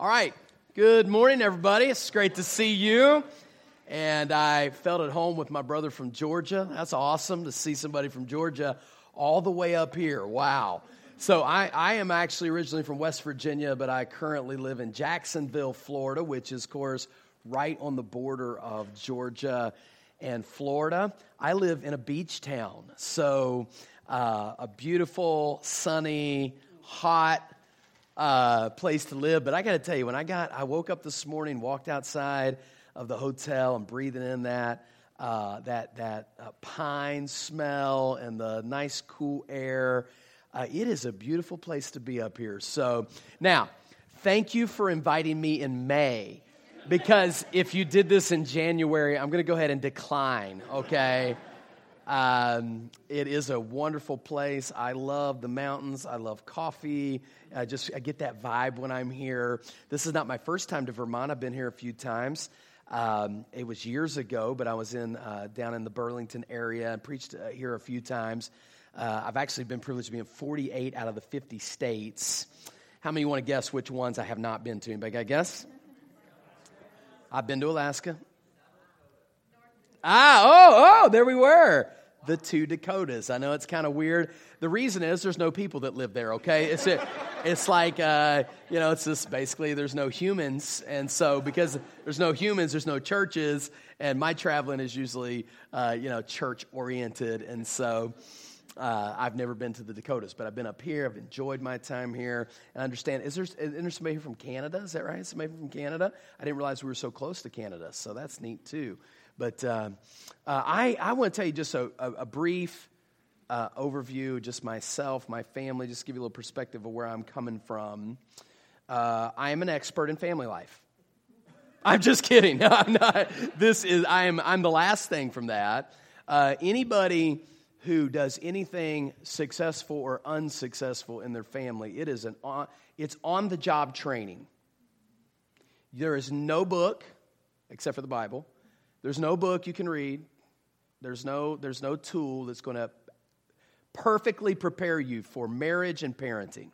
All right. Good morning, everybody. It's great to see you. And I felt at home with my brother from Georgia. That's awesome to see somebody from Georgia all the way up here. Wow. So I, I am actually originally from West Virginia, but I currently live in Jacksonville, Florida, which is, of course, right on the border of Georgia and Florida. I live in a beach town. So uh, a beautiful, sunny, hot, uh, place to live. But I got to tell you, when I got, I woke up this morning, walked outside of the hotel, and breathing in that uh, that that uh, pine smell and the nice cool air. Uh, it is a beautiful place to be up here. So now, thank you for inviting me in May. Because if you did this in January, I'm going to go ahead and decline, okay? Um, it is a wonderful place. I love the mountains. I love coffee. I just I get that vibe when I'm here. This is not my first time to Vermont. I've been here a few times. Um, it was years ago, but I was in uh, down in the Burlington area and preached uh, here a few times. Uh, I've actually been privileged to be in 48 out of the 50 states. How many want to guess which ones I have not been to? Anybody got a guess? I've been to Alaska. Ah, oh, oh, there we were the two Dakotas. I know it's kind of weird. The reason is there's no people that live there, okay? It's, a, it's like, uh, you know, it's just basically there's no humans. And so because there's no humans, there's no churches. And my traveling is usually, uh, you know, church oriented. And so uh, I've never been to the Dakotas, but I've been up here. I've enjoyed my time here. And I understand, is there, is there somebody from Canada? Is that right? Somebody from Canada? I didn't realize we were so close to Canada. So that's neat too. But uh, uh, I, I want to tell you just a, a, a brief uh, overview, just myself, my family, just give you a little perspective of where I'm coming from. Uh, I am an expert in family life. I'm just kidding. No, I'm not. This is I am. I'm the last thing from that. Uh, anybody who does anything successful or unsuccessful in their family, it is an on, it's on the job training. There is no book except for the Bible there's no book you can read. There's no, there's no tool that's going to perfectly prepare you for marriage and parenting.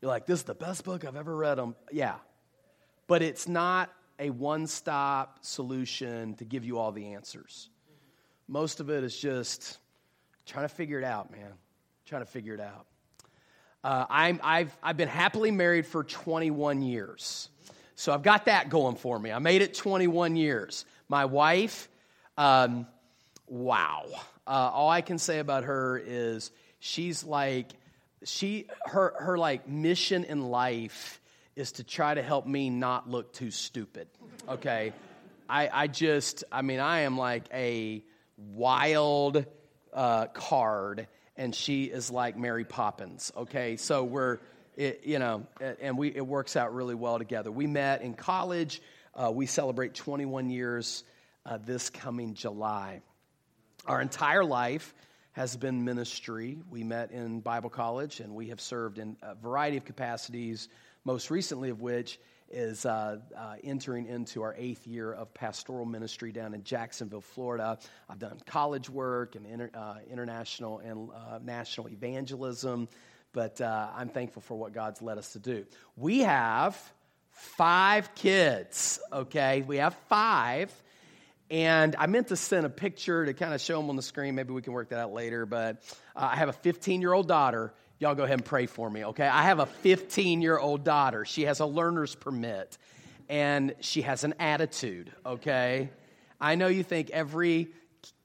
You're like, this is the best book I've ever read. Um, yeah. But it's not a one stop solution to give you all the answers. Most of it is just trying to figure it out, man. Trying to figure it out. Uh, I'm, I've, I've been happily married for 21 years. So I've got that going for me. I made it 21 years. My wife, um, wow. Uh, all I can say about her is she's like, she, her, her like mission in life is to try to help me not look too stupid. Okay. I, I just, I mean, I am like a wild uh, card, and she is like Mary Poppins. Okay. So we're, it, you know, and we, it works out really well together. We met in college. Uh, we celebrate 21 years uh, this coming July. Our entire life has been ministry. We met in Bible college and we have served in a variety of capacities, most recently of which is uh, uh, entering into our eighth year of pastoral ministry down in Jacksonville, Florida. I've done college work and inter, uh, international and uh, national evangelism but uh, I'm thankful for what God's led us to do. We have five kids, okay? We have five. And I meant to send a picture to kind of show them on the screen. Maybe we can work that out later. But uh, I have a 15 year old daughter. Y'all go ahead and pray for me, okay? I have a 15 year old daughter. She has a learner's permit and she has an attitude, okay? I know you think every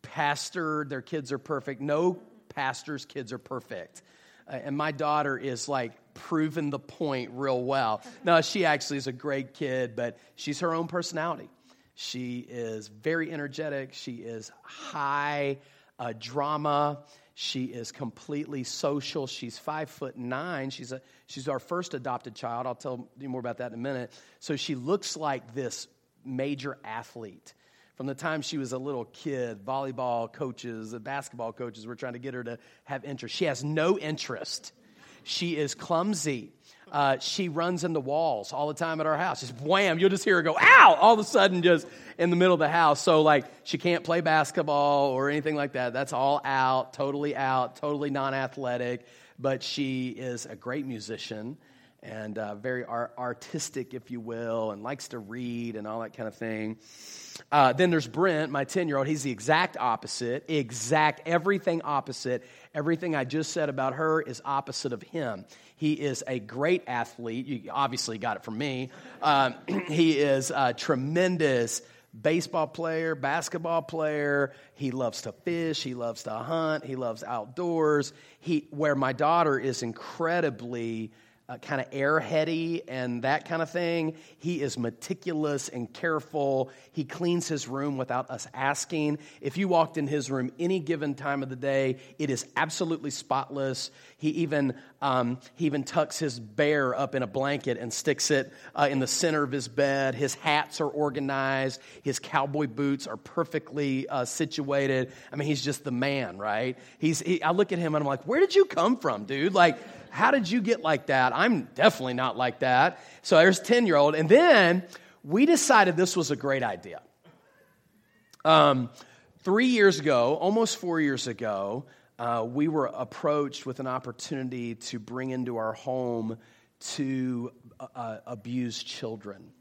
pastor, their kids are perfect. No pastor's kids are perfect. And my daughter is like proving the point real well. No, she actually is a great kid, but she's her own personality. She is very energetic. She is high uh, drama. She is completely social. She's five foot nine. She's, a, she's our first adopted child. I'll tell you more about that in a minute. So she looks like this major athlete. From the time she was a little kid, volleyball coaches and basketball coaches were trying to get her to have interest. She has no interest. She is clumsy. Uh, she runs into walls all the time at our house. Just wham, you'll just hear her go, ow, all of a sudden, just in the middle of the house. So, like, she can't play basketball or anything like that. That's all out, totally out, totally non athletic. But she is a great musician and uh, very ar- artistic, if you will, and likes to read and all that kind of thing. Uh, then there's Brent, my 10 year old. He's the exact opposite, exact, everything opposite. Everything I just said about her is opposite of him. He is a great athlete. You obviously got it from me. Um, he is a tremendous baseball player, basketball player. He loves to fish. He loves to hunt. He loves outdoors. He, where my daughter is incredibly uh, kind of airheady and that kind of thing. He is meticulous and careful. He cleans his room without us asking. If you walked in his room any given time of the day, it is absolutely spotless. He even um, he even tucks his bear up in a blanket and sticks it uh, in the center of his bed. His hats are organized. His cowboy boots are perfectly uh, situated. I mean, he's just the man, right? He's. He, I look at him and I'm like, where did you come from, dude? Like how did you get like that? I'm definitely not like that. So there's 10 year old. And then we decided this was a great idea. Um, three years ago, almost four years ago, uh, we were approached with an opportunity to bring into our home two uh, uh abused children.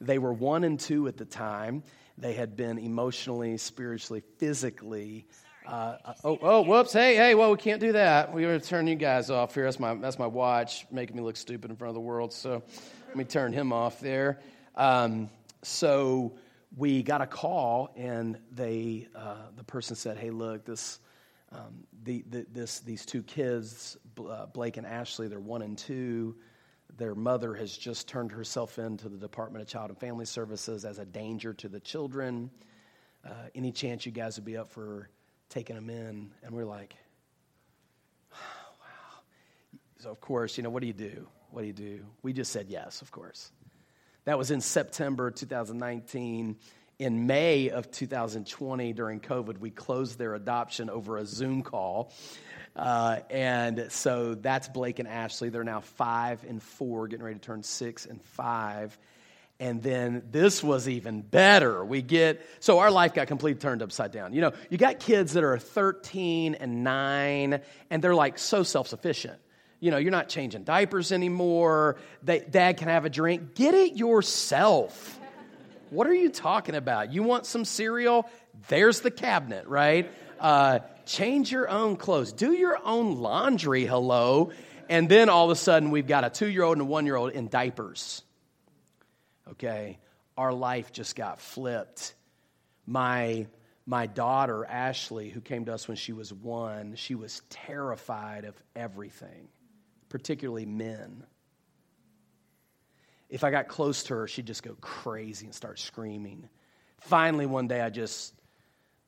They were one and two at the time. They had been emotionally, spiritually, physically uh, uh, oh, oh, whoops! Hey, hey! Well, we can't do that. We're going to turn you guys off here. That's my that's my watch, making me look stupid in front of the world. So, let me turn him off there. Um, so we got a call, and they uh, the person said, "Hey, look, this um, the, the, this these two kids, uh, Blake and Ashley, they're one and two. Their mother has just turned herself into the Department of Child and Family Services as a danger to the children. Uh, any chance you guys would be up for?" Taking them in, and we're like, wow. So, of course, you know, what do you do? What do you do? We just said yes, of course. That was in September 2019. In May of 2020, during COVID, we closed their adoption over a Zoom call. Uh, and so that's Blake and Ashley. They're now five and four, getting ready to turn six and five. And then this was even better. We get, so our life got completely turned upside down. You know, you got kids that are 13 and 9, and they're like so self sufficient. You know, you're not changing diapers anymore. They, Dad can have a drink. Get it yourself. What are you talking about? You want some cereal? There's the cabinet, right? Uh, change your own clothes. Do your own laundry, hello. And then all of a sudden, we've got a two year old and a one year old in diapers okay, our life just got flipped. My, my daughter, Ashley, who came to us when she was one, she was terrified of everything, particularly men. If I got close to her, she'd just go crazy and start screaming. Finally, one day, I just,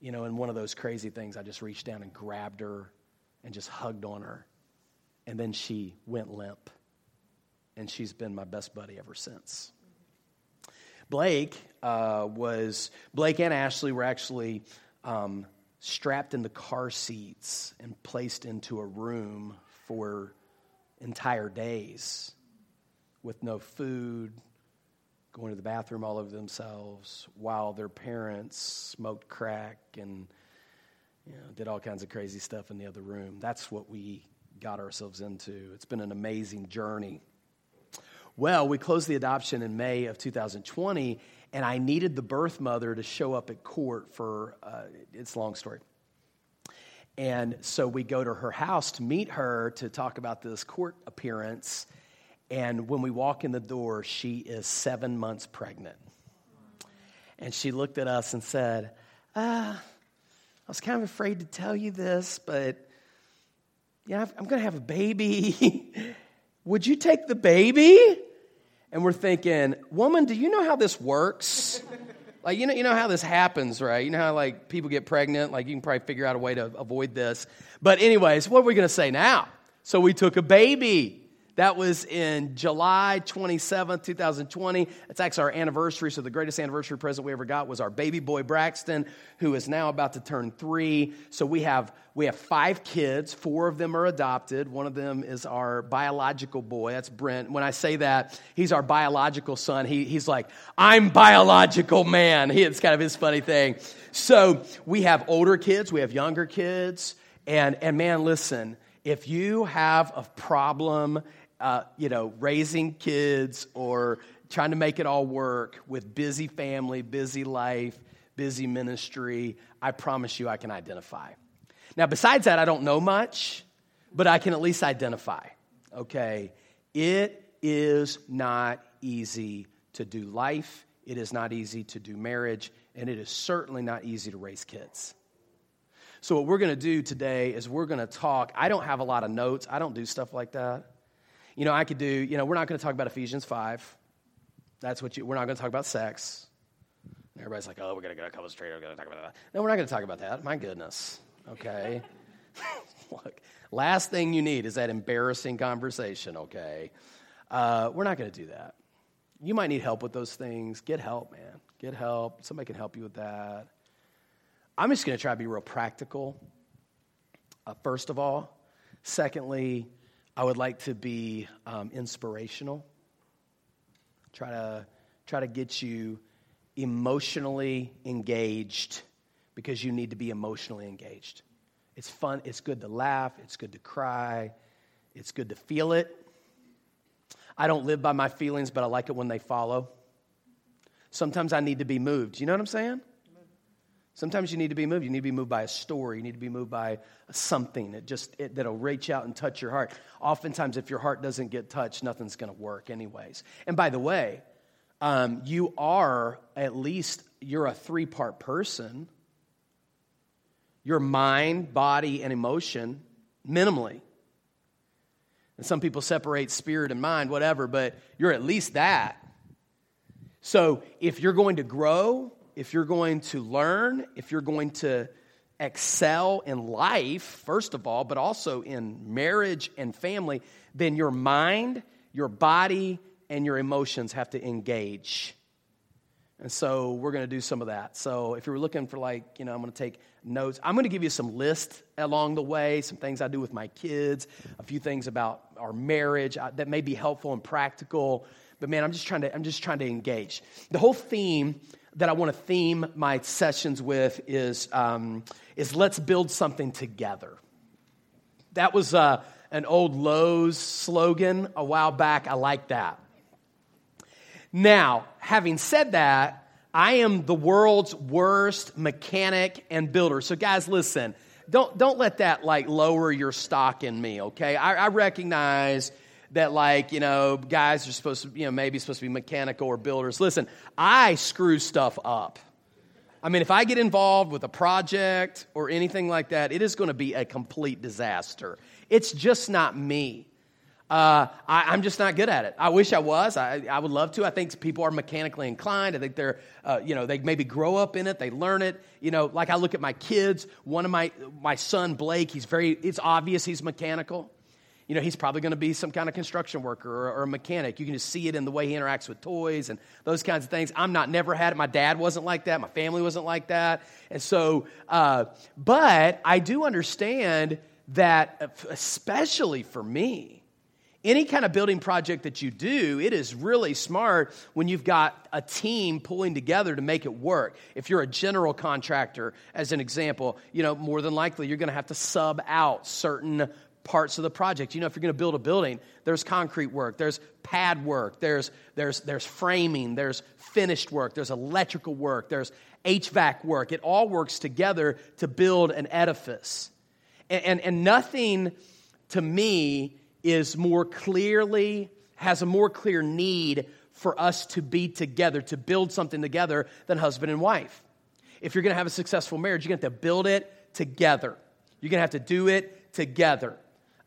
you know, in one of those crazy things, I just reached down and grabbed her and just hugged on her. And then she went limp. And she's been my best buddy ever since. Blake uh, was, Blake and Ashley were actually um, strapped the car seats and placed into a room for entire days with no food, going to the bathroom all over themselves, while their parents smoked crack and you know, did all kinds of crazy stuff in the other room. That's what we got ourselves into. It's been an amazing journey. Well, we closed the adoption in May of 2020, and I needed the birth mother to show up at court for, uh, it's a long story. And so we go to her house to meet her to talk about this court appearance. And when we walk in the door, she is seven months pregnant. And she looked at us and said, uh, I was kind of afraid to tell you this, but yeah, I'm going to have a baby. Would you take the baby? and we're thinking, woman, do you know how this works? like, you know, you know how this happens, right? You know how, like, people get pregnant? Like, you can probably figure out a way to avoid this. But, anyways, what are we going to say now? So, we took a baby. That was in July 27th, 2020. It's actually our anniversary. So, the greatest anniversary present we ever got was our baby boy Braxton, who is now about to turn three. So, we have, we have five kids. Four of them are adopted. One of them is our biological boy. That's Brent. When I say that, he's our biological son. He, he's like, I'm biological man. He, it's kind of his funny thing. So, we have older kids, we have younger kids. And, and man, listen, if you have a problem uh, you know, raising kids or trying to make it all work with busy family, busy life, busy ministry, I promise you I can identify. Now, besides that, I don't know much, but I can at least identify. Okay, it is not easy to do life, it is not easy to do marriage, and it is certainly not easy to raise kids. So, what we're to do today is we're to talk. I don't have a lot of notes, I don't do stuff like that. You know, I could do, you know, we're not going to talk about Ephesians 5. That's what you, we're not going to talk about sex. And everybody's like, oh, we're going to get a couple straight, we're going to talk about that. No, we're not going to talk about that. My goodness. Okay. Look, last thing you need is that embarrassing conversation, okay? Uh, we're not going to do that. You might need help with those things. Get help, man. Get help. Somebody can help you with that. I'm just going to try to be real practical, uh, first of all. Secondly, I would like to be um, inspirational. Try to, try to get you emotionally engaged because you need to be emotionally engaged. It's fun, it's good to laugh, it's good to cry, it's good to feel it. I don't live by my feelings, but I like it when they follow. Sometimes I need to be moved. You know what I'm saying? Sometimes you need to be moved. You need to be moved by a story. You need to be moved by something that just it, that'll reach out and touch your heart. Oftentimes, if your heart doesn't get touched, nothing's going to work, anyways. And by the way, um, you are at least you're a three part person. Your mind, body, and emotion, minimally. And some people separate spirit and mind, whatever, but you're at least that. So if you're going to grow, if you're going to learn, if you're going to excel in life, first of all, but also in marriage and family, then your mind, your body, and your emotions have to engage. And so we're going to do some of that. So if you're looking for, like, you know, I'm going to take notes, I'm going to give you some lists along the way, some things I do with my kids, a few things about our marriage uh, that may be helpful and practical. But man, I'm just trying to, I'm just trying to engage. The whole theme that I want to theme my sessions with is, um, is let's build something together. That was uh, an old Lowe's slogan a while back. I like that. Now, having said that, I am the world's worst mechanic and builder. So, guys, listen, don't, don't let that like lower your stock in me, okay? I, I recognize that like you know guys are supposed to you know maybe supposed to be mechanical or builders listen i screw stuff up i mean if i get involved with a project or anything like that it is going to be a complete disaster it's just not me uh, I, am just not good at it. I wish I was. I, I would love to. I think people are mechanically inclined. I think they're, uh, you know, they maybe grow up in it. They learn it. You know, like I look at my kids. One of my my son Blake. He's very. It's obvious he's mechanical you know, he's probably going to be some kind of construction worker or, or, a mechanic. You can just see it in the way he interacts with toys and those kinds of things. I'm not, never had it. My dad wasn't like that. My family wasn't like that. And so, uh, but I do understand that, uh, especially for me, any kind of building project that you do, it is really smart when you've got a team pulling together to make it work. If you're a general contractor, as an example, you know, more than likely you're going to have to sub out certain parts of the project. You know, if you're going to build a building, there's concrete work, there's pad work, there's, there's, there's framing, there's finished work, there's electrical work, there's HVAC work. It all works together to build an edifice. And, and, and nothing to me is more clearly, has a more clear need for us to be together, to build something together than husband and wife. If you're going to have a successful marriage, you're going to have to build it together. You're going to have to do it together.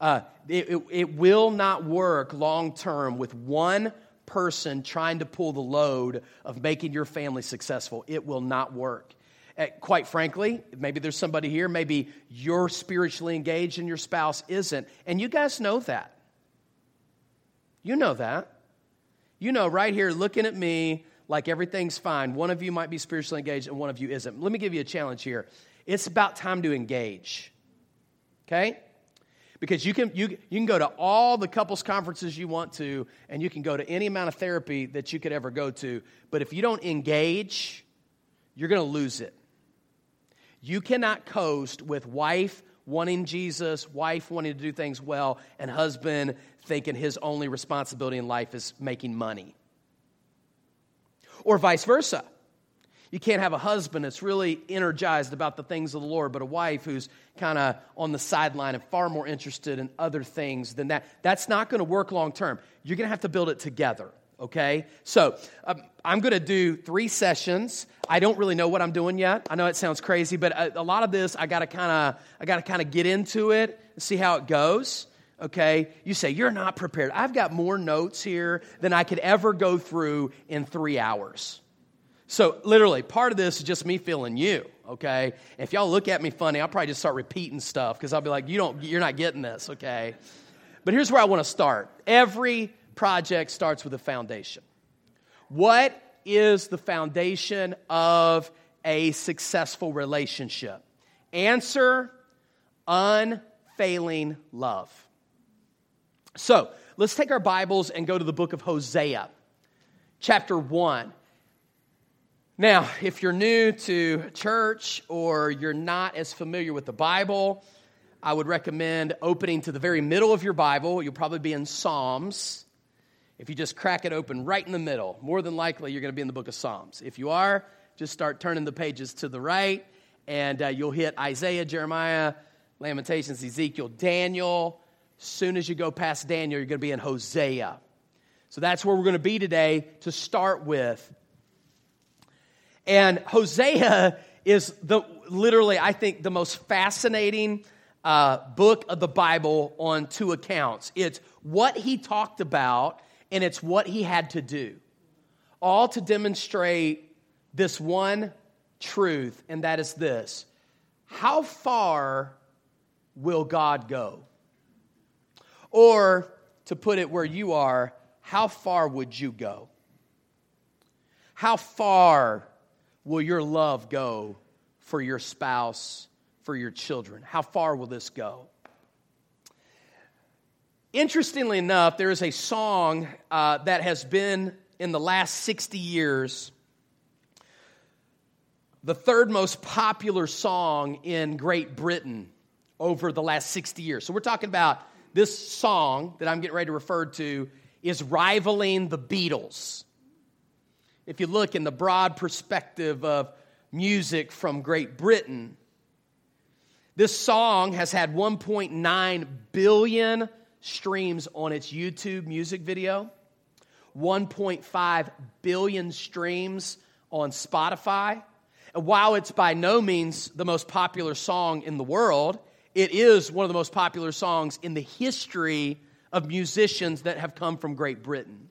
Uh, it, it, it will not work long term with one person trying to pull the load of making your family successful. It will not work. Uh, quite frankly, maybe there's somebody here, maybe you're spiritually engaged and your spouse isn't. And you guys know that. You know that. You know, right here, looking at me like everything's fine. One of you might be spiritually engaged and one of you isn't. Let me give you a challenge here. It's about time to engage. Okay? Because you can, you, you can go to all the couples conferences you want to, and you can go to any amount of therapy that you could ever go to. But if you don't engage, you're going to lose it. You cannot coast with wife wanting Jesus, wife wanting to do things well, and husband thinking his only responsibility in life is making money. Or vice versa. You can't have a husband that's really energized about the things of the Lord, but a wife who's kind of on the sideline and far more interested in other things than that. That's not going to work long term. You're going to have to build it together okay? So um, I'm going to do three sessions. I don't really know what I'm doing yet. I know it sounds crazy, but a, a lot of this I got to kind of I got to kind of get into it and see how it goes. Okay, you say you're not prepared. I've got more notes here than I could ever go through in three hours. So, literally, part of this is just me feeling you, okay? If y'all look at me funny, I'll probably just start repeating stuff because I'll be like, you don't, you're not getting this, okay? But here's where I want to start. Every project starts with a foundation. What is the foundation of a successful relationship? Answer unfailing love. So let's take our Bibles and go to the book of Hosea, chapter 1. Now, if you're new to church or you're not as familiar with the Bible, I would recommend opening to the very middle of your Bible. You'll probably be in Psalms. If you just crack it open right in the middle, more than likely you're going to be in the book of Psalms. If you are, just start turning the pages to the right, and uh, you'll hit Isaiah, Jeremiah, Lamentations, Ezekiel, Daniel. Soon as you go past Daniel, you're going to be in Hosea. So that's where we're going to be today to start with. And Hosea is the literally, I think, the most fascinating uh, book of the Bible on two accounts. It's what he talked about and it's what he had to do. All to demonstrate this one truth, and that is this How far will God go? Or, to put it where you are, how far would you go? How far will your love go for your spouse, for your children? How far will this go? Interestingly enough, there is a song uh, that has been in the last 60 years the third most popular song in Great Britain over the last 60 years. So we're talking about this song that I'm getting ready to refer to is rivaling the Beatles. If you look in the broad perspective of music from Great Britain, this song has had 1.9 billion streams on its YouTube music video, 1.5 billion streams on Spotify. And while it's by no means the most popular song in the world, it is one of the most popular songs in the history of musicians that have come from Great Britain.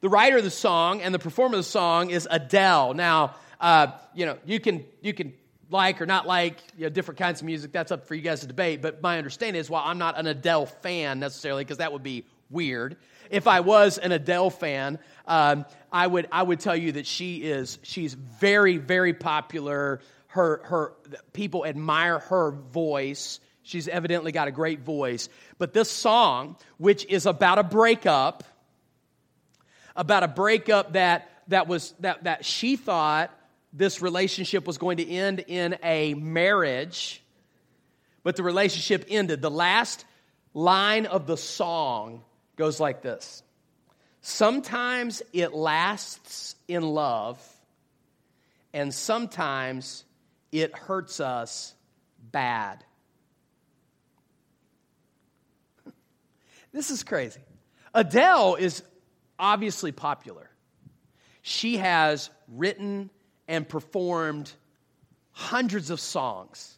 The writer of the song and the performer of the song is Adele. Now, uh, you know, you can you can like or not like you know, different kinds of music. That's up for you guys to debate. But my understanding is, while I'm not an Adele fan necessarily, because that would be weird. If I was an Adele fan, um, I would I would tell you that she is she's very very popular. Her her people admire her voice. She's evidently got a great voice. But this song, which is about a breakup, about a breakup that that was that that she thought this relationship was going to end in a marriage, but the relationship ended. The last line of the song goes like this Sometimes it lasts in love, and sometimes it hurts us bad. This is crazy. Adele is obviously popular. She has written and performed hundreds of songs.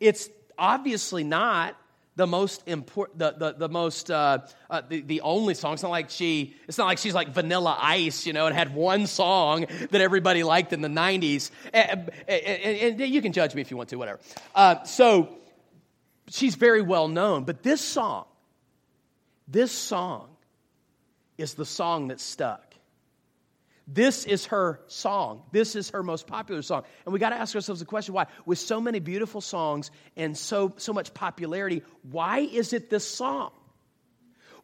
It's obviously not the most important, the, the, the most, uh, uh, the, the only song. It's not like she, it's not like she's like Vanilla Ice, you know, and had one song that everybody liked in the 90s. And, and, and you can judge me if you want to, whatever. Uh, so she's very well known. But this song, this song is the song that stuck. This is her song. This is her most popular song. And we got to ask ourselves the question why? With so many beautiful songs and so, so much popularity, why is it this song?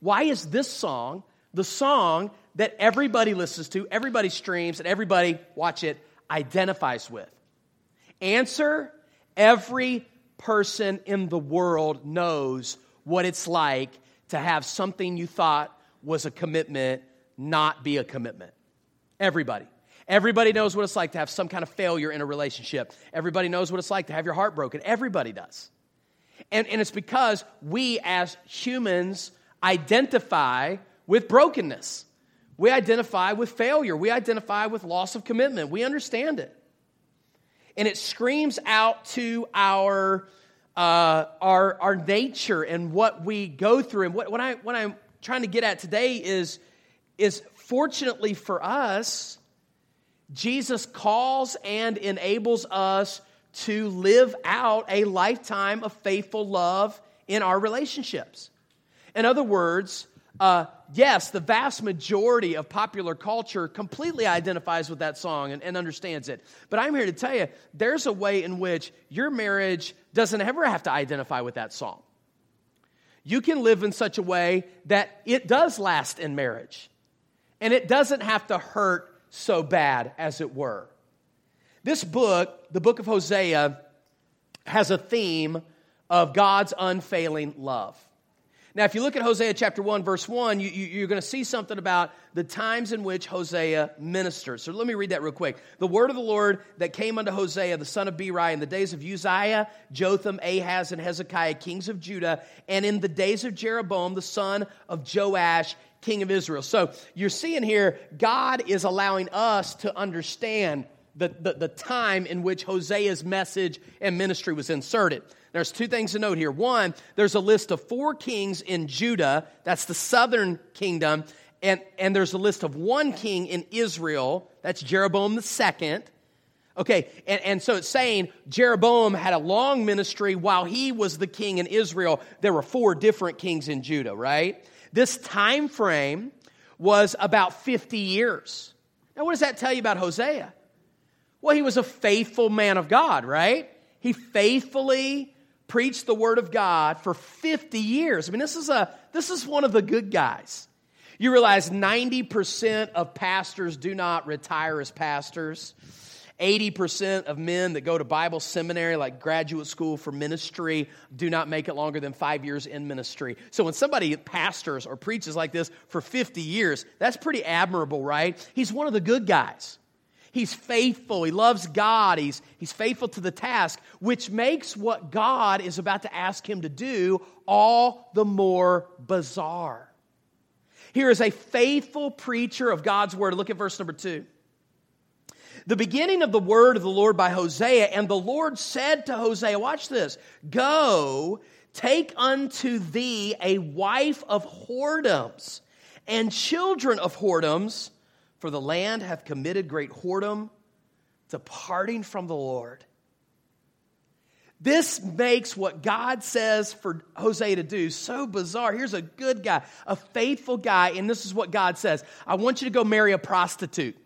Why is this song the song that everybody listens to, everybody streams, and everybody, watch it, identifies with? Answer every person in the world knows what it's like to have something you thought was a commitment not be a commitment. Everybody. Everybody knows what it's like to have some kind of failure in a relationship. Everybody knows what it's like to have your heart broken. Everybody does. And, and it's because we as humans identify with brokenness. We identify with failure. We identify with loss of commitment. We understand it. And it screams out to our, uh, our, our nature and what we go through. And what, what, I, what I'm trying to get at today is, is fortunately for us, Jesus calls and enables us to live out a lifetime of faithful love in our relationships. In other words, uh, yes, the vast majority of popular culture completely identifies with that song and, and, understands it. But I'm here to tell you there's a way in which your marriage doesn't ever have to identify with that song. You can live in such a way that it does last in marriage and it doesn't have to hurt so bad, as it were. This book, the book of Hosea, has a theme of God's unfailing love. Now, if you look at Hosea chapter 1, verse 1, you, you, you're going to see something about the times in which Hosea ministers. So let me read that real quick. The word of the Lord that came unto Hosea, the son of Beeri, in the days of Uzziah, Jotham, Ahaz, and Hezekiah, kings of Judah, and in the days of Jeroboam, the son of Joash, king of Israel. So you're seeing here, God is allowing us to understand the, the, the time in which Hosea's message and ministry was inserted. There's two things to note here. One, there's a list of four kings in Judah, that's the southern kingdom, and, and there's a list of one king in Israel, that's Jeroboam the second. Okay, and, and so it's saying Jeroboam had a long ministry while he was the king in Israel. There were four different kings in Judah, right? This time frame was about 50 years. Now, what does that tell you about Hosea? Well, he was a faithful man of God, right? He faithfully preached the word of God for 50 years. I mean, this is, a, this is one of the good guys. You realize 90% of pastors do not retire as pastors. 80% of men that go to Bible seminary, like graduate school for ministry, do not make it longer than five years in ministry. So when somebody pastors or preaches like this for 50 years, that's pretty admirable, right? He's one of the good guys. He's faithful. He loves God. He's, he's faithful to the task, which makes what God is about to ask him to do all the more bizarre. Here is a faithful preacher of God's word. Look at verse number two. The beginning of the word of the Lord by Hosea, and the Lord said to Hosea, Watch this, go, take unto thee a wife of whoredoms and children of whoredoms for the land hath committed great whoredom, departing from the Lord. This makes what God says for Hosea to do so bizarre. Here's a good guy, a faithful guy, and this is what God says I want you to go marry a prostitute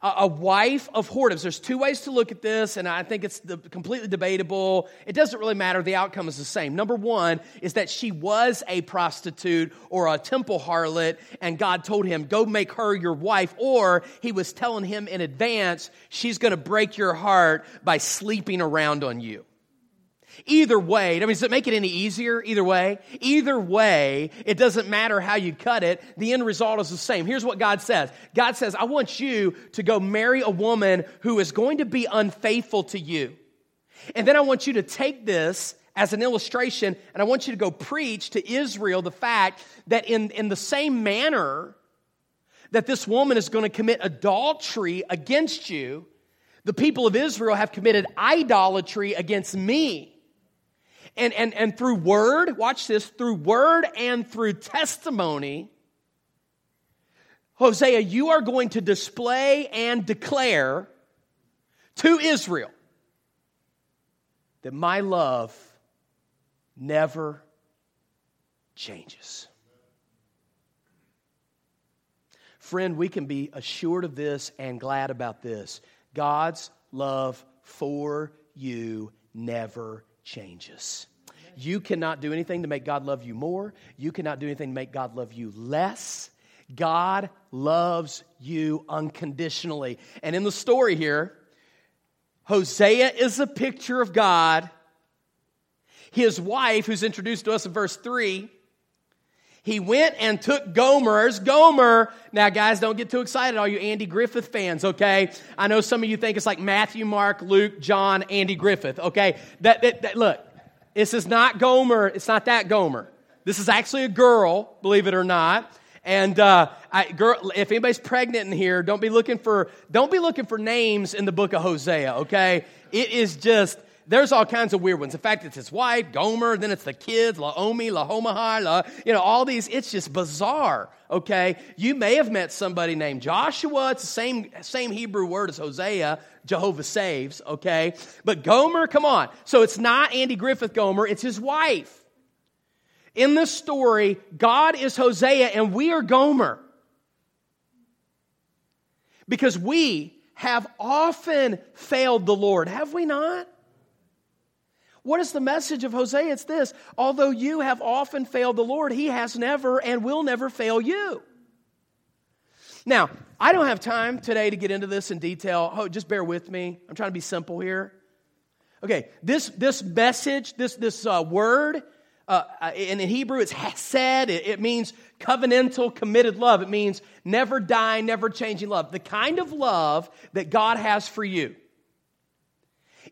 a wife of whoredoms. There's two ways to look at this, and I think it's completely debatable. It doesn't really matter. The outcome is the same. Number one is that she was a prostitute or a temple harlot, and God told him, go make her your wife, or he was telling him in advance, she's going to break your heart by sleeping around on you. Either way, I mean, does it make it any easier? Either way? Either way, it doesn't matter how you cut it. The end result is the same. Here's what God says God says, I want you to go marry a woman who is going to be unfaithful to you. And then I want you to take this as an illustration, and I want you to go preach to Israel the fact that in, in the same manner that this woman is going to commit adultery against you, the people of Israel have committed idolatry against me and, and, and through word, watch this, through word and through testimony, Hosea, you are going to display and declare to Israel that my love never changes. Friend, we can be assured of this and glad about this. God's love for you never changes. You cannot do anything to make God love you more. You cannot do anything to make God love you less. God loves you unconditionally. And in the story here, Hosea is a picture of God His wife, who's introduced to us in verse 3, he went and took Gomer's. Gomer, now guys, don't get too excited, all you Andy Griffith fans, okay? I know some of you think it's like Matthew, Mark, Luke, John, Andy Griffith, okay? That, that, that look, this is not Gomer, it's not that Gomer. This is actually a girl, believe it or not. And uh, I, girl, if anybody's pregnant in here, don't be looking for don't be looking for names in the book of Hosea. Okay, it is just there's all kinds of weird ones. In fact, it's his wife, Gomer, then it's the kids, Laomi, Lahomahai, La, you know, all these. It's just bizarre, okay? You may have met somebody named Joshua. It's the same, same Hebrew word as Hosea, Jehovah saves, okay? But Gomer, come on. So it's not Andy Griffith Gomer, it's his wife. In this story, God is Hosea and we are Gomer. Because we have often failed the Lord, have we not? What is the message of Hosea? It's this although you have often failed the Lord, he has never and will never fail you. Now, I don't have time today to get into this in detail. Oh, just bear with me. I'm trying to be simple here. Okay, this, this message, this, this uh, word, uh, in Hebrew it's hesed. It, it means covenantal, committed love. It means never dying, never changing love. The kind of love that God has for you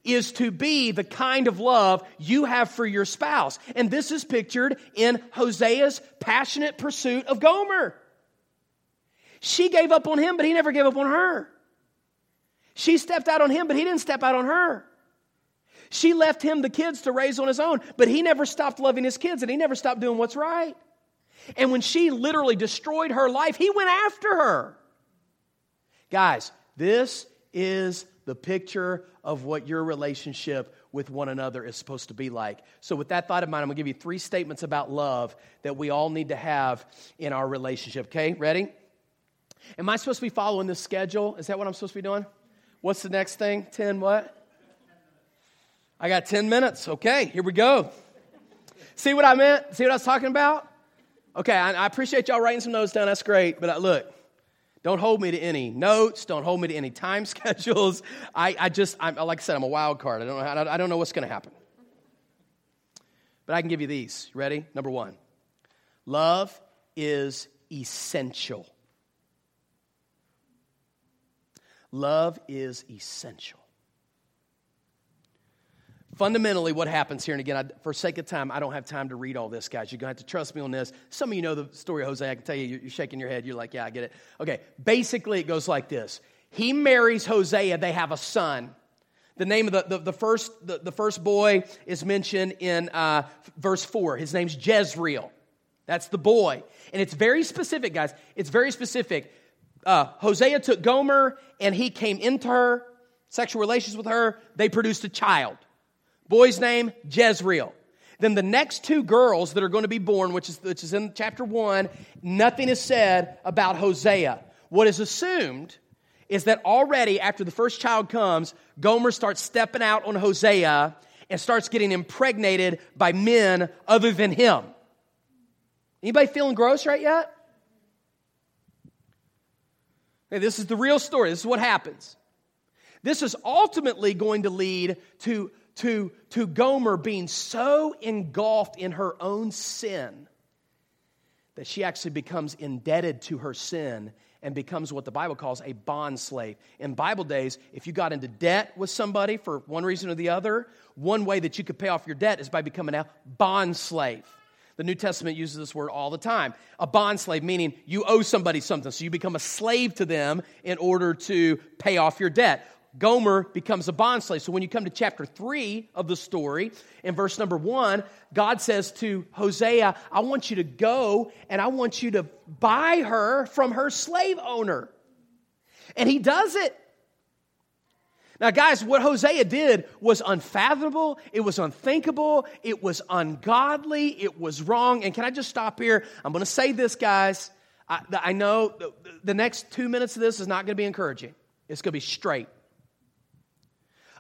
is to be the kind of love you have for your spouse. And this is pictured in Hosea's passionate pursuit of Gomer. She gave up on him, but he never gave up on her. She stepped out on him, but he didn't step out on her. She left him the kids to raise on his own, but he never stopped loving his kids and he never stopped doing what's right. And when she literally destroyed her life, he went after her. Guys, this is the picture of what your relationship with one another is supposed to be like. So, with that thought in mind, I'm going to give you three statements about love that we all need to have in our relationship. Okay, ready? Am I supposed to be following this schedule? Is that what I'm supposed to be doing? What's the next thing? 10 what? I got 10 minutes. Okay, here we go. See what I meant? See what I was talking about? Okay, I, appreciate y'all writing some notes down. That's great. But uh, look, don't hold me to any notes. Don't hold me to any time schedules. I, I just, I'm, like I said, I'm a wild card. I don't know, I don't know what's going to happen. But I can give you these. Ready? Number one love is essential. Love is essential. Fundamentally, what happens here, and again, I, for sake of time, I don't have time to read all this, guys. You're going to have to trust me on this. Some of you know the story of Hosea. I can tell you, you're shaking your head. You're like, yeah, I get it. Okay, basically, it goes like this He marries Hosea, they have a son. The name of the, the, the first, the, the, first boy is mentioned in uh, verse 4. His name's Jezreel. That's the boy. And it's very specific, guys. It's very specific. Uh, Hosea took Gomer and he came into her, sexual relations with her. They produced a child. Boy's name, Jezreel. Then the next two girls that are going to be born, which is, which is in chapter 1, nothing is said about Hosea. What is assumed is that already after the first child comes, Gomer starts stepping out on Hosea and starts getting impregnated by men other than him. Anybody feeling gross right yet? Okay, this is the real story. This is what happens. This is ultimately going to lead to to, to Gomer being so engulfed in her own sin that she actually becomes indebted to her sin and becomes what the Bible calls a bond slave. In Bible days, if you got into debt with somebody for one reason or the other, one way that you could pay off your debt is by becoming a bond slave. The New Testament uses this word all the time. A bond slave, meaning you owe somebody something, so you become a slave to them in order to pay off your debt. Gomer becomes a bond slave. So when you come to chapter 3 of the story, in verse number 1, God says to Hosea, I want you to go and I want you to buy her from her slave owner. And he does it. Now, guys, what Hosea did was unfathomable, it was unthinkable, it was ungodly, it was wrong. And can I just stop here? I'm going to say this, guys. I, I know the next two minutes of this is not going to be encouraging, it's going to be straight.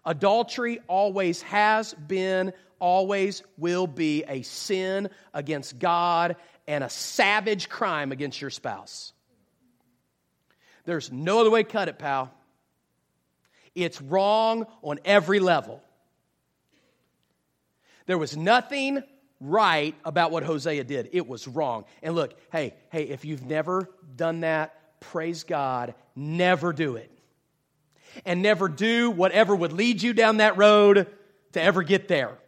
Adultery always has been, always will be a sin against God and a savage crime against your spouse. There's no other way to cut it, pal. It's wrong on every level. There was nothing right about what Hosea did. It was wrong. And look, hey, hey, if you've never done that, praise God, never do it. And never do whatever would lead you down that road to ever get there.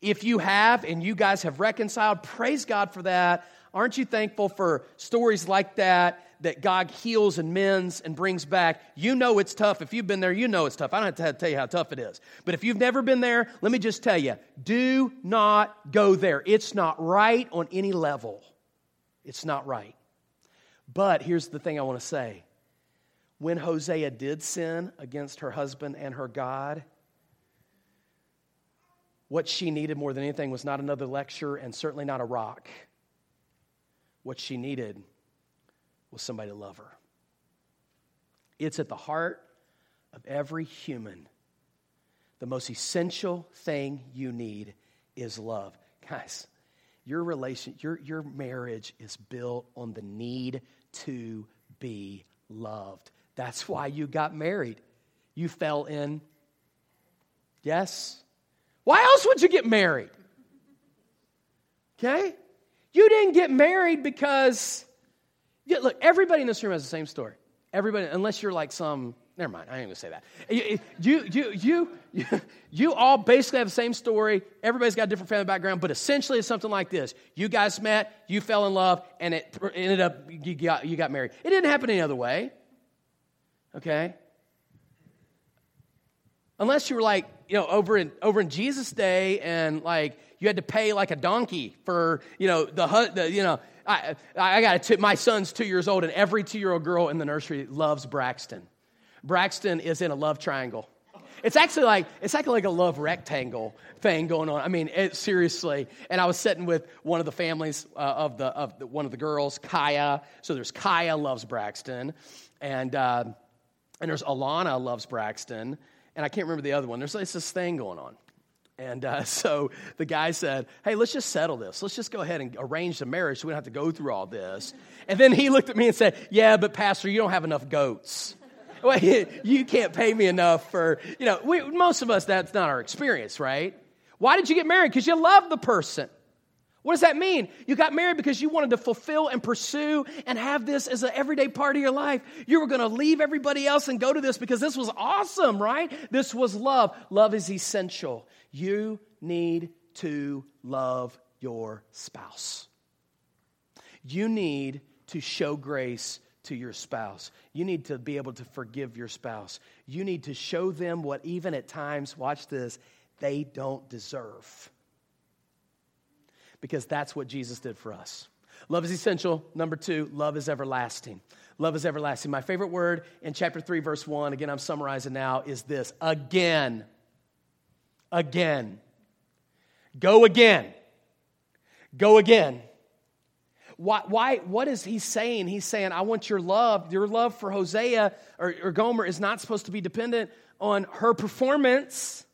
If you have and you guys have reconciled, praise God for that. Aren't you thankful for stories like that that God heals and mends and brings back? You know it's tough. If you've been there, you know it's tough. I don't have to tell you how tough it is. But if you've never been there, let me just tell you do not go there. It's not right on any level. It's not right. But here's the thing I want to say when Hosea did sin against her husband and her God, what she needed more than anything was not another lecture and certainly not a rock. What she needed was somebody to love her. It's at the heart of every human. The most essential thing you need is love. Guys, your relation, your, your marriage is built on the need to be loved. That's why you got married. You fell in. Yes? Why else would you get married? Okay? You didn't get married because, yeah, look, everybody in this room has the same story. Everybody, unless you're like some, never mind, I ain't gonna say that. You, you, you, you, you all basically have the same story. Everybody's got a different family background, but essentially it's something like this. You guys met, you fell in love, and it ended up, you got, you got married. It didn't happen any other way. Okay? Unless you were like, you know, over in over in Jesus' day, and like you had to pay like a donkey for, you know, the, the you know, I I got to my son's two years old, and every two year old girl in the nursery loves Braxton. Braxton is in a love triangle. It's actually like it's actually like a love rectangle thing going on. I mean, it, seriously. And I was sitting with one of the families uh, of the of the, one of the girls, Kaya. So there's Kaya loves Braxton, and uh, and there's Alana loves Braxton, and I can't remember the other one. There's, there's this thing going on. And uh, so the guy said, Hey, let's just settle this. Let's just go ahead and arrange the marriage so we don't have to go through all this. And then he looked at me and said, Yeah, but Pastor, you don't have enough goats. well, you can't pay me enough for, you know, we, most of us, that's not our experience, right? Why did you get married? Because you love the person. What does that mean? You got married because you wanted to fulfill and pursue and have this as an everyday part of your life. You were going to leave everybody else and go to this because this was awesome, right? This was love. Love is essential. You need to love your spouse. You need to show grace to your spouse. You need to be able to forgive your spouse. You need to show them what, even at times, watch this, they don't deserve because that's what Jesus did for us. Love is essential. Number two, love is everlasting. Love is everlasting. My favorite word in chapter 3, verse 1, again, I'm summarizing now, is this again. Again. Go again. Go again. Why, why, what is he saying? He's saying, I want your love. Your love for Hosea or, or Gomer is not supposed to be dependent on her performance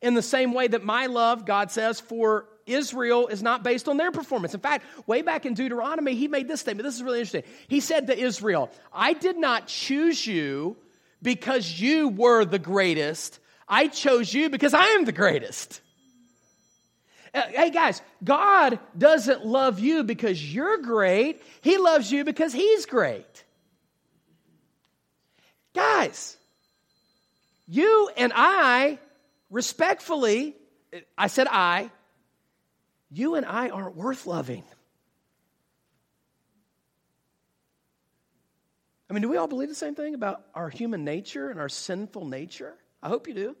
in the same way that my love, God says, for Israel is not based on their performance. In fact, way back in Deuteronomy, he made this statement. This is really interesting. He said to Israel, I did not choose you because you were the greatest. I chose you because I am the greatest. Uh, hey guys, God doesn't love you because you're great. He loves you because He's great. Guys, you and I, respectfully, I said I, you and I aren't worth loving. I mean, do we all believe the same thing about our human nature and our sinful nature? I hope you do.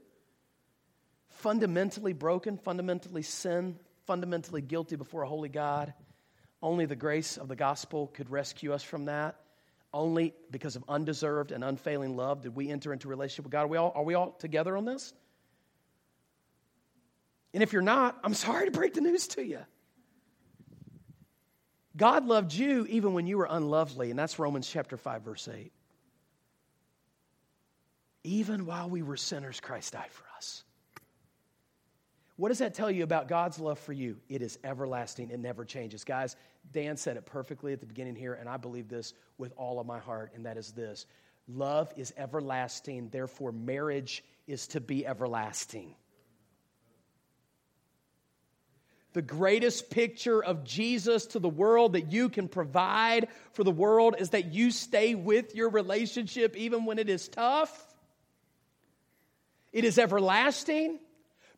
Fundamentally broken, fundamentally sin, fundamentally guilty before a holy God. Only the grace of the gospel could rescue us from that. Only because of undeserved and unfailing love did we enter into relationship with God. Are we all, are we all together on this? And if you're not, I'm sorry to break the news to you. God loved you even when you were unlovely, and that's Romans chapter 5, verse 8. Even while we were sinners, Christ died for us. What does that tell you about God's love for you? It is everlasting, it never changes. Guys, Dan said it perfectly at the beginning here, and I believe this with all of my heart, and that is this love is everlasting, therefore, marriage is to be everlasting. The greatest picture of Jesus to the world that you can provide for the world is that you stay with your relationship even when it is tough. It is everlasting.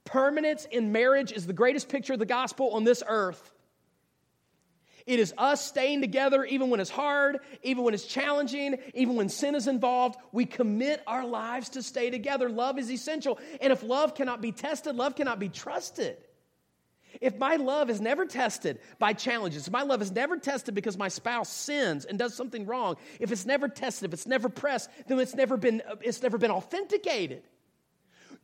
Permanence in marriage is the greatest picture of the gospel on this earth. It is us staying together even when it's hard, even when it's challenging, even when sin is involved. We commit our lives to stay together. Love is essential. And if love cannot be tested, love cannot be trusted. If my love is never tested by challenges, if my love is never tested because my spouse sins and does something wrong, if it's never tested, if it's never pressed, then it's never been, it's never been authenticated.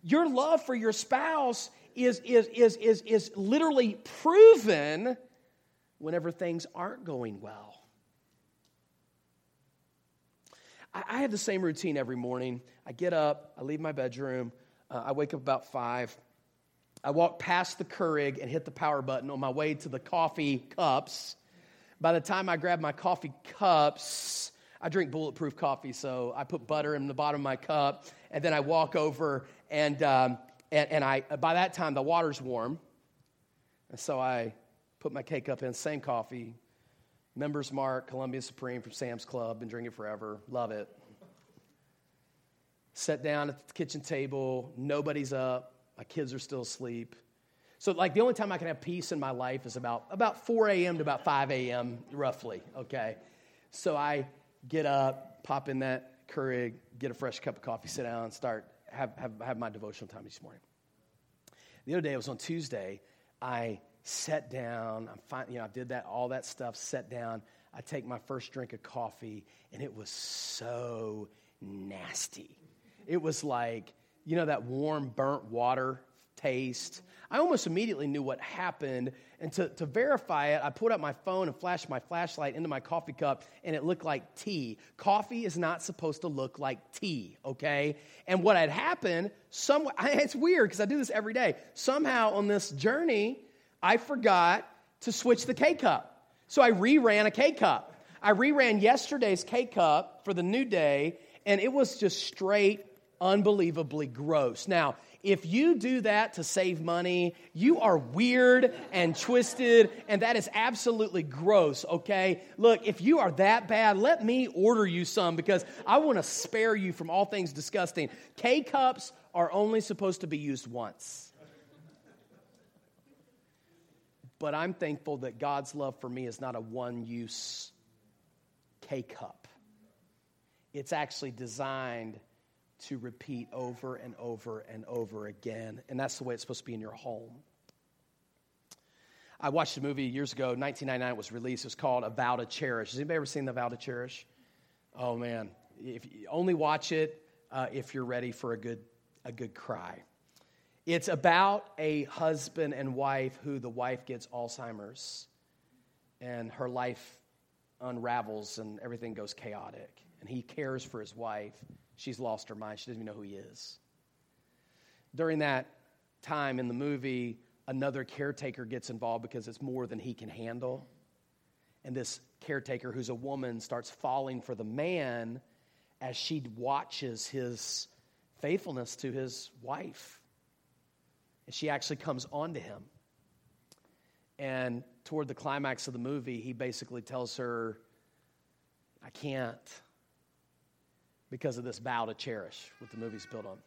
Your love for your spouse is, is, is, is, is literally proven whenever things aren't going well. I, I have the same routine every morning. I get up, I leave my bedroom, uh, I wake up about five. I walk past the Keurig and hit the power button on my way to the coffee cups. By the time I grab my coffee cups, I drink bulletproof coffee, so I put butter in the bottom of my cup, and then I walk over, and, um, and, and I, by that time, the water's warm. And so I put my K cup in, same coffee, Members Mark, Columbia Supreme from Sam's Club, been drinking forever, love it. Sat down at the kitchen table, nobody's up, my kids are still asleep. So, like, the only time I can have peace in my life is about, about 4 a.m. to about 5 a.m., roughly, okay? So I get up, pop in that Keurig, get a fresh cup of coffee, sit down, start, have, have, have my devotional time this morning. The other day, it was on Tuesday, I sat down. I'm fine, you know, I did that, all that stuff, sat down. I take my first drink of coffee, and it was so nasty. It was like, you know, that warm, burnt water taste. I almost immediately knew what happened. And to, to verify it, I pulled out my phone and flashed my flashlight into my coffee cup, and it looked like tea. Coffee is not supposed to look like tea, okay? And what had happened, some, it's weird because I do this every day. Somehow on this journey, I forgot to switch the K cup. So I reran a K cup. I reran yesterday's K cup for the new day, and it was just straight, unbelievably gross. Now, if you do that to save money, you are weird and twisted, and that is absolutely gross, okay? Look, if you are that bad, let me order you some because I want to spare you from all things disgusting. K cups are only supposed to be used once. But I'm thankful that God's love for me is not a one use K cup. It's actually designed to repeat over and over and over again. And that's the way it's supposed to be in your home. I watched a movie years ago, 1999, it was released. It was called A Vow to Cherish. Has anybody ever seen The Vow to Cherish? Oh, man. If only watch it uh, if you're ready for a good, a good cry. It's about a husband and wife who the wife gets Alzheimer's and her life unravels and everything goes chaotic. And he cares for his wife. She's lost her mind. She doesn't even know who he is. During that time in the movie, another caretaker gets involved because it's more than he can handle. And this caretaker, who's a woman, starts falling for the man as she watches his faithfulness to his wife. And she actually comes onto him. And toward the climax of the movie, he basically tells her, I can't because of this vow to cherish, what the movie's built on.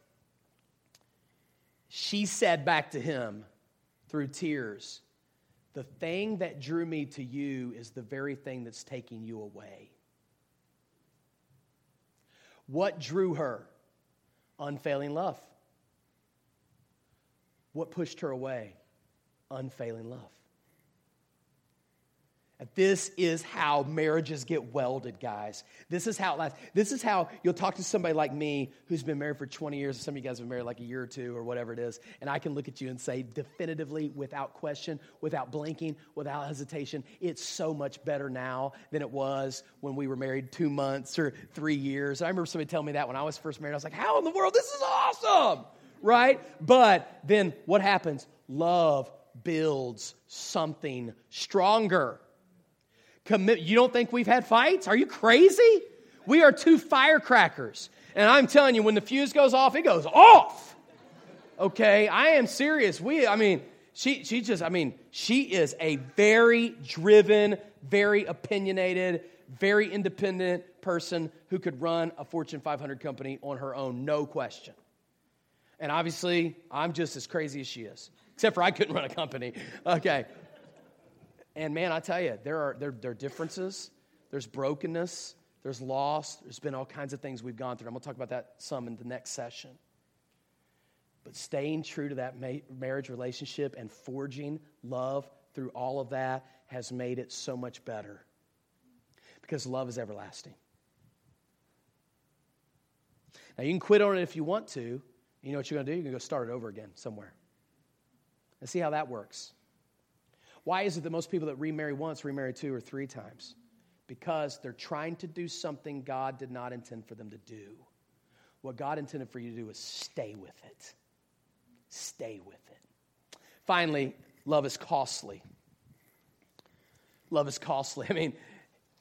She said back to him through tears, The thing that drew me to you is the very thing that's taking you away. What drew her? Unfailing love. What pushed her away? Unfailing love. This is how marriages get welded, guys. This is how it lasts. This is how you'll talk to somebody like me who's been married for 20 years. Some of you guys have been married like a year or two or whatever it is. And I can look at you and say definitively, without question, without blinking, without hesitation, it's so much better now than it was when we were married two months or three years. I remember somebody telling me that when I was first married. I was like, how in the world? This is awesome right? But then what happens? Love builds something stronger. Commit, you don't think we've had fights? Are you crazy? We are two firecrackers. And I'm telling you, when the fuse goes off, it goes off. Okay, I am serious. We, I mean, she, she just, I mean, she is a very driven, very opinionated, very independent person who could run a Fortune 500 company on her own, no question. And obviously, I'm just as crazy as she is, except for I couldn't run a company. Okay. And man, I tell you, there are, there, there are differences, there's brokenness, there's loss, there's been all kinds of things we've gone through. I'm going to talk about that some in the next session. But staying true to that ma- marriage relationship and forging love through all of that has made it so much better because love is everlasting. Now, you can quit on it if you want to. You know what you're going to do? You're going to go start it over again somewhere. And see how that works. Why is it that most people that remarry once remarry two or three times? Because they're trying to do something God did not intend for them to do. What God intended for you to do is stay with it. Stay with it. Finally, love is costly. Love is costly. I mean,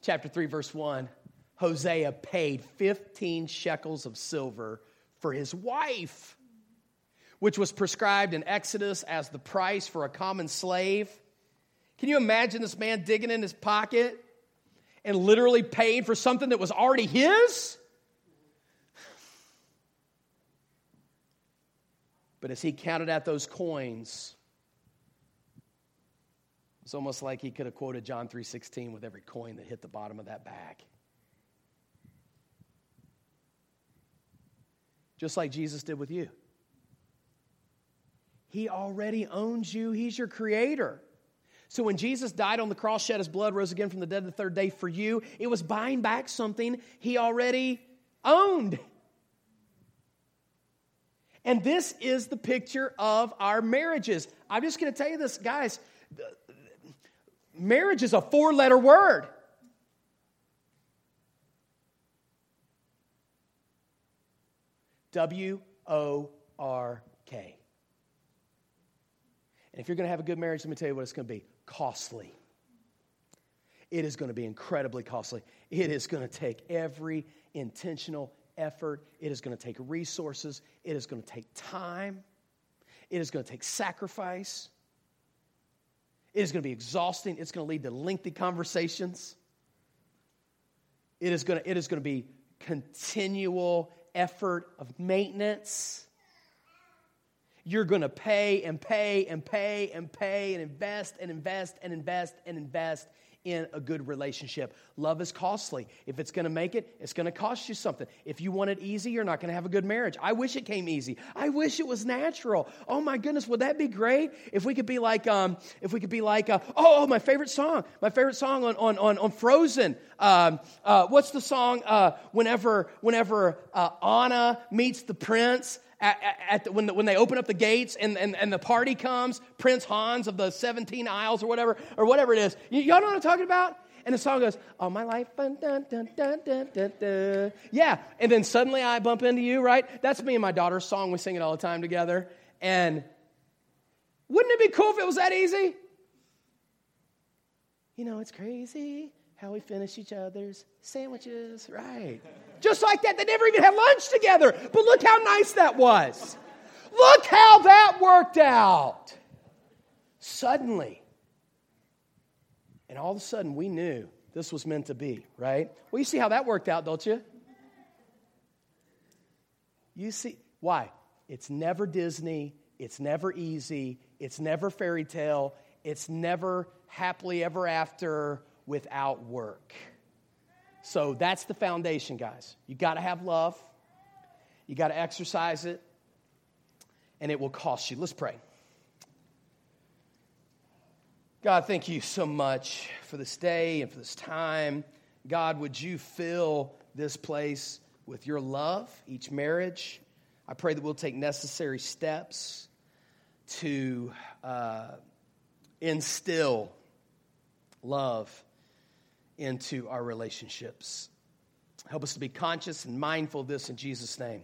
chapter 3, verse 1 Hosea paid 15 shekels of silver for his wife, which was prescribed in Exodus as the price for a common slave. Can you imagine this man digging in his pocket and literally paying for something that was already his? But as he counted out those coins, it's almost like he could have quoted John 3:16 with every coin that hit the bottom of that bag. Just like Jesus did with you. He already owns you. He's your creator. So when Jesus died on the cross, shed his blood, rose again from the dead the third day for you, it was buying back something he already owned. And this is the picture of our marriages. I'm just going to tell you this, guys. Marriage is a four letter word. W O R K. And if you're going to have a good marriage, let me tell you what it's going to be costly. It is going to be incredibly costly. It is going to take every intentional effort, it is going to take resources, it is going to take time, it is going to take sacrifice. It is going to be exhausting. It's going to lead to lengthy conversations. It is going to, it is going to be continual effort of maintenance. You're going to pay and pay and pay and pay and invest and invest and invest and invest in a good relationship. Love is costly. If it's going to make it, it's going to cost you something. If you want it easy, you're not going to have a good marriage. I wish it came easy. I wish it was natural. Oh my goodness, would that be great if we could be like, um, if we could be like, uh, oh, my favorite song, my favorite song on on on, on Frozen. Um, uh, what's the song? Uh, whenever whenever uh, Anna meets the prince at, at the, when, the, when they open up the gates and, and, and the party comes, Prince Hans of the 17 Isles or whatever, or whatever it is. Y- y'all know what I'm talking about? And the song goes, All my life, dun, dun, dun, yeah. And then suddenly I bump into you, right? That's me and my daughter's song. We sing it all the time together. And wouldn't it be cool if it was that easy? You know, it's crazy how we finish each other's sandwiches, right? Just like that. They never even had lunch together. But look how nice that was. Look how that worked out. Suddenly. And all of a sudden, we knew this was meant to be, right? Well, you see how that worked out, don't you? You see, why? It's never Disney. It's never easy. It's never fairy tale. It's never happily ever after without work. So that's the foundation, guys. You got to have love, you got to exercise it, and it will cost you. Let's pray. God, thank you so much for this day and for this time. God, would you fill this place with your love, each marriage? I pray that we'll take necessary steps to uh, instill love into our relationships. Help us to be conscious and mindful of this in Jesus' name.